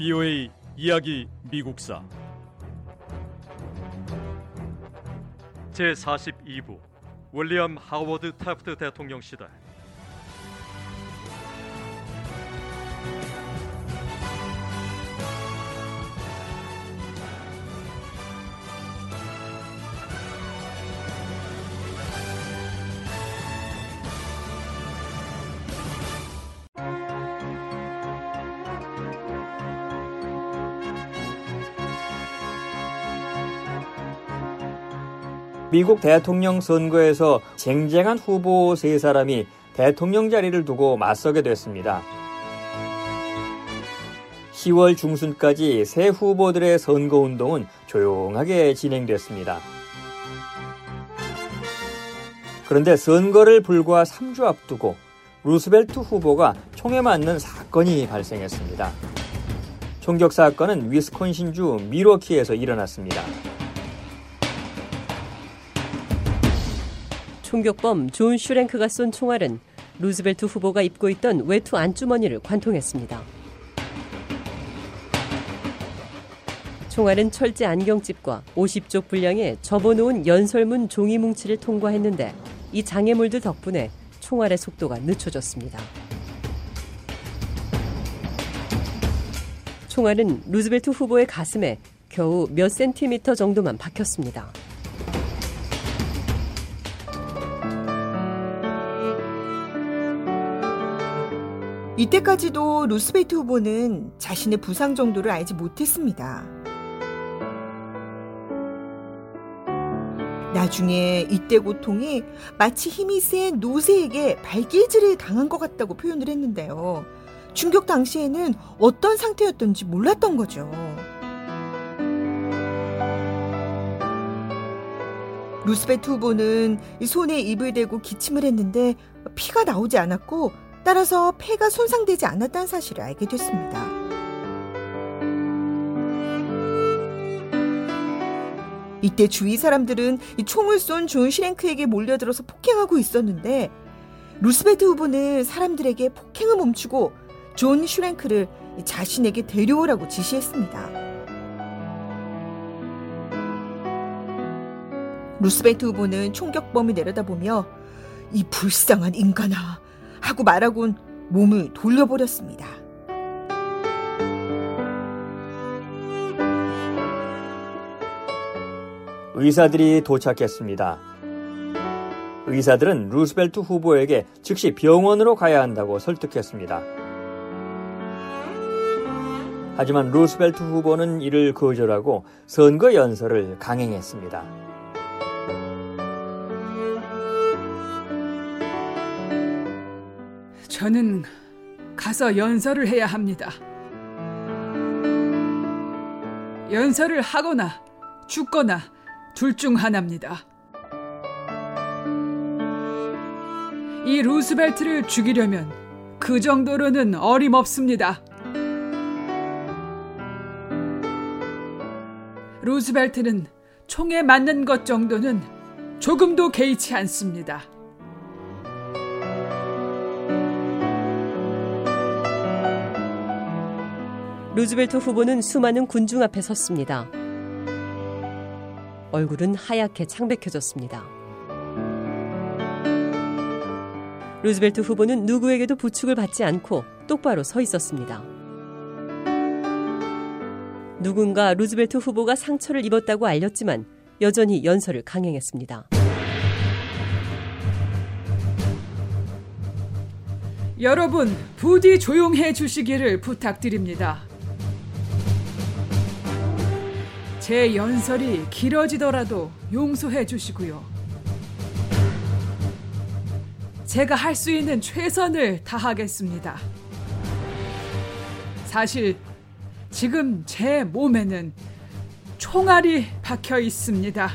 BOA 이야기 미국사. 제 42부 윌리엄 하워드 타프트 대통령 시대 미국 대통령 선거에서 쟁쟁한 후보 세 사람이 대통령 자리를 두고 맞서게 됐습니다. 10월 중순까지 새 후보들의 선거 운동은 조용하게 진행됐습니다. 그런데 선거를 불과 3주 앞두고 루스벨트 후보가 총에 맞는 사건이 발생했습니다. 총격 사건은 위스콘신주 미러키에서 일어났습니다. 총격범 존 슈랭크가 쏜 총알은 루즈벨트 후보가 입고 있던 외투 안주머니를 관통했습니다. 총알은 철제 안경집과 50쪽 분량의 접어놓은 연설문 종이 뭉치를 통과했는데 이 장애물들 덕분에 총알의 속도가 늦춰졌습니다. 총알은 루즈벨트 후보의 가슴에 겨우 몇 센티미터 정도만 박혔습니다. 이때까지도 루스베이트 후보는 자신의 부상 정도를 알지 못했습니다. 나중에 이때 고통이 마치 힘이 센 노새에게 발길질을 당한 것 같다고 표현을 했는데요. 충격 당시에는 어떤 상태였던지 몰랐던 거죠. 루스베트 후보는 손에 입을 대고 기침을 했는데 피가 나오지 않았고 따라서 폐가 손상되지 않았다는 사실을 알게 됐습니다. 이때 주위 사람들은 총을 쏜 존 슈랭크에게 몰려들어서 폭행하고 있었는데 루스벨트 후보는 사람들에게 폭행을 멈추고 존 슈랭크를 자신에게 데려오라고 지시했습니다. 루스벨트 후보는 총격범을 내려다보며 이 불쌍한 인간아 하고 말하곤 몸을 돌려버렸습니다. 의사들이 도착했습니다. 의사들은 루스벨트 후보에게 즉시 병원으로 가야 한다고 설득했습니다. 하지만 루스벨트 후보는 이를 거절하고 선거 연설을 강행했습니다. 저는 가서 연설을 해야 합니다. 연설을 하거나 죽거나 둘 중 하나입니다. 이 루스벨트를 죽이려면 그 정도로는 어림없습니다. 루스벨트는 총에 맞는 것 정도는 조금도 개의치 않습니다. 루즈벨트 후보는 수많은 군중 앞에 섰습니다. 얼굴은 하얗게 창백해졌습니다. 루즈벨트 후보는 누구에게도 부축을 받지 않고 똑바로 서 있었습니다. 누군가 루즈벨트 후보가 상처를 입었다고 알렸지만 여전히 연설을 강행했습니다. 여러분, 부디 조용해 주시기를 부탁드립니다. 제 연설이 길어지더라도 용서해 주시고요. 제가 할 수 있는 최선을 다하겠습니다. 사실 지금 제 몸에는 총알이 박혀 있습니다.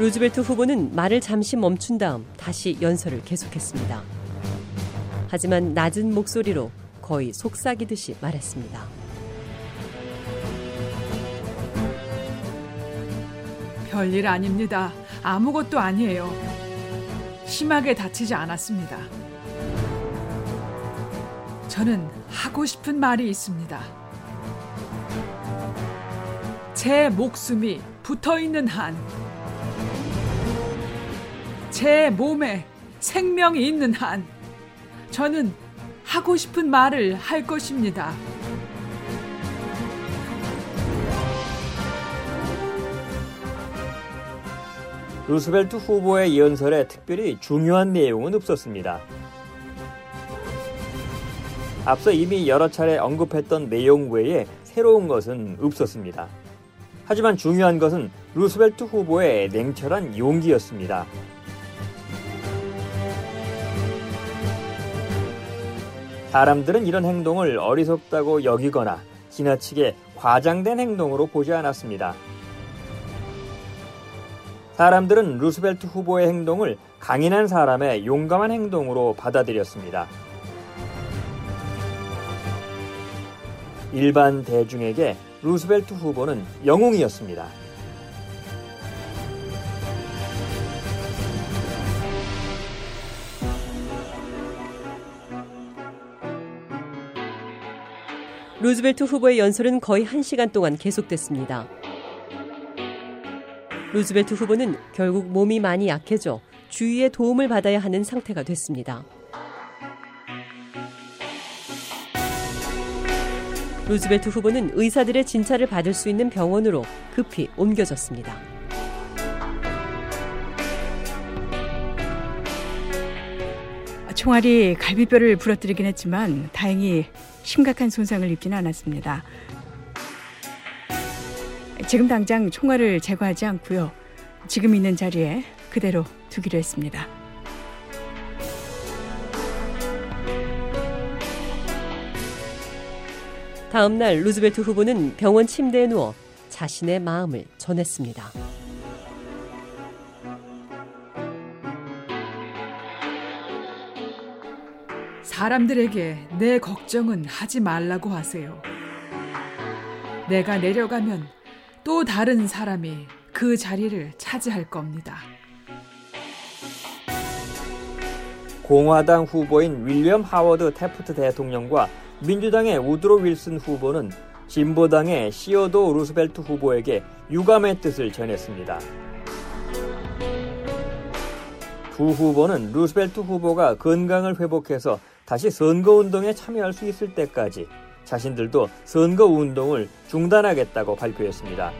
루즈벨트 후보는 말을 잠시 멈춘 다음 다시 연설을 계속했습니다. 하지만 낮은 목소리로 거의 속삭이듯이 말했습니다. 별일 아닙니다. 아무것도 아니에요. 심하게 다치지 않았습니다. 저는 하고 싶은 말이 있습니다. 제 목숨이 붙어 있는 한, 제 몸에 생명이 있는 한, 저는 하고 싶은 말을 할 것입니다. 루스벨트 후보의 연설에 특별히 중요한 내용은 없었습니다. 앞서 이미 여러 차례 언급했던 내용 외에 새로운 것은 없었습니다. 하지만 중요한 것은 루스벨트 후보의 냉철한 용기였습니다. 사람들은 이런 행동을 어리석다고 여기거나 지나치게 과장된 행동으로 보지 않았습니다. 사람들은 루스벨트 후보의 행동을 강인한 사람의 용감한 행동으로 받아들였습니다. 일반 대중에게 루스벨트 후보는 영웅이었습니다. 루즈벨트 후보의 연설은 거의 1시간 동안 계속됐습니다. 루즈벨트 후보는 결국 몸이 많이 약해져 주위의 도움을 받아야 하는 상태가 됐습니다. 루즈벨트 후보는 의사들의 진찰을 받을 수 있는 병원으로 급히 옮겨졌습니다. 총알이 갈비뼈를 부러뜨리긴 했지만 다행히 심각한 손상을 입지는 않았습니다. 지금 당장 총알을 제거하지 않고요. 지금 있는 자리에 그대로 두기로 했습니다. 다음 날 루즈벨트 후보는 병원 침대에 누워 자신의 마음을 전했습니다. 사람들에게 내 걱정은 하지 말라고 하세요. 내가 내려가면 또 다른 사람이 그 자리를 차지할 겁니다. 공화당 후보인 윌리엄 하워드 태프트 대통령과 민주당의 우드로 윌슨 후보는 진보당의 시어도어 루스벨트 후보에게 유감의 뜻을 전했습니다. 두 후보는 루스벨트 후보가 건강을 회복해서 다시 선거운동에 참여할 수 있을 때까지 자신들도 선거운동을 중단하겠다고 발표했습니다.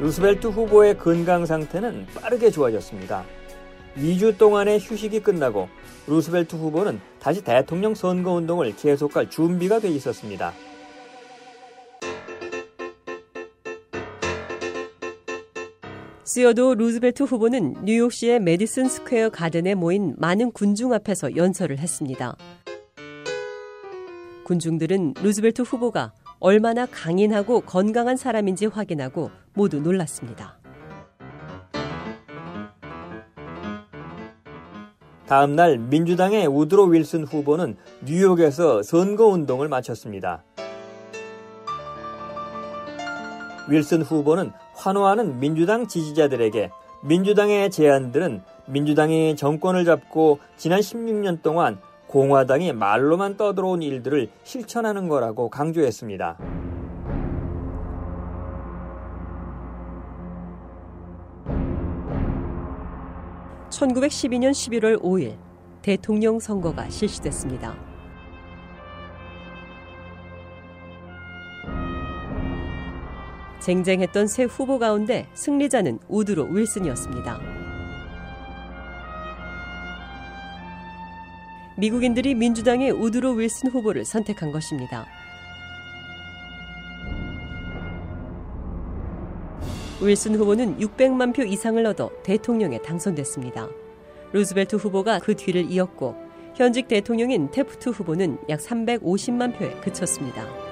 루스벨트 후보의 건강 상태는 빠르게 좋아졌습니다. 2주 동안의 휴식이 끝나고 루스벨트 후보는 다시 대통령 선거운동을 계속할 준비가 돼 있었습니다. 시어도어 루즈벨트 후보는 뉴욕시의 메디슨 스퀘어 가든에 모인 많은 군중 앞에서 연설을 했습니다. 군중들은 루즈벨트 후보가 얼마나 강인하고 건강한 사람인지 확인하고 모두 놀랐습니다. 다음 날 민주당의 우드로 윌슨 후보는 뉴욕에서 선거 운동을 마쳤습니다. 윌슨 후보는 환호하는 민주당 지지자들에게 민주당의 제안들은 민주당이 정권을 잡고 지난 16년 동안 공화당이 말로만 떠들어온 일들을 실천하는 거라고 강조했습니다. (1912년 11월 5일) 대통령 선거가 실시됐습니다. 쟁쟁했던 세 후보 가운데 승리자는 우드로 윌슨이었습니다. 미국인들이 민주당의 우드로 윌슨 후보를 선택한 것입니다. 윌슨 후보는 600만 표 이상을 얻어 대통령에 당선됐습니다. 루즈벨트 후보가 그 뒤를 이었고 현직 대통령인 테프트 후보는 약 350만 표에 그쳤습니다.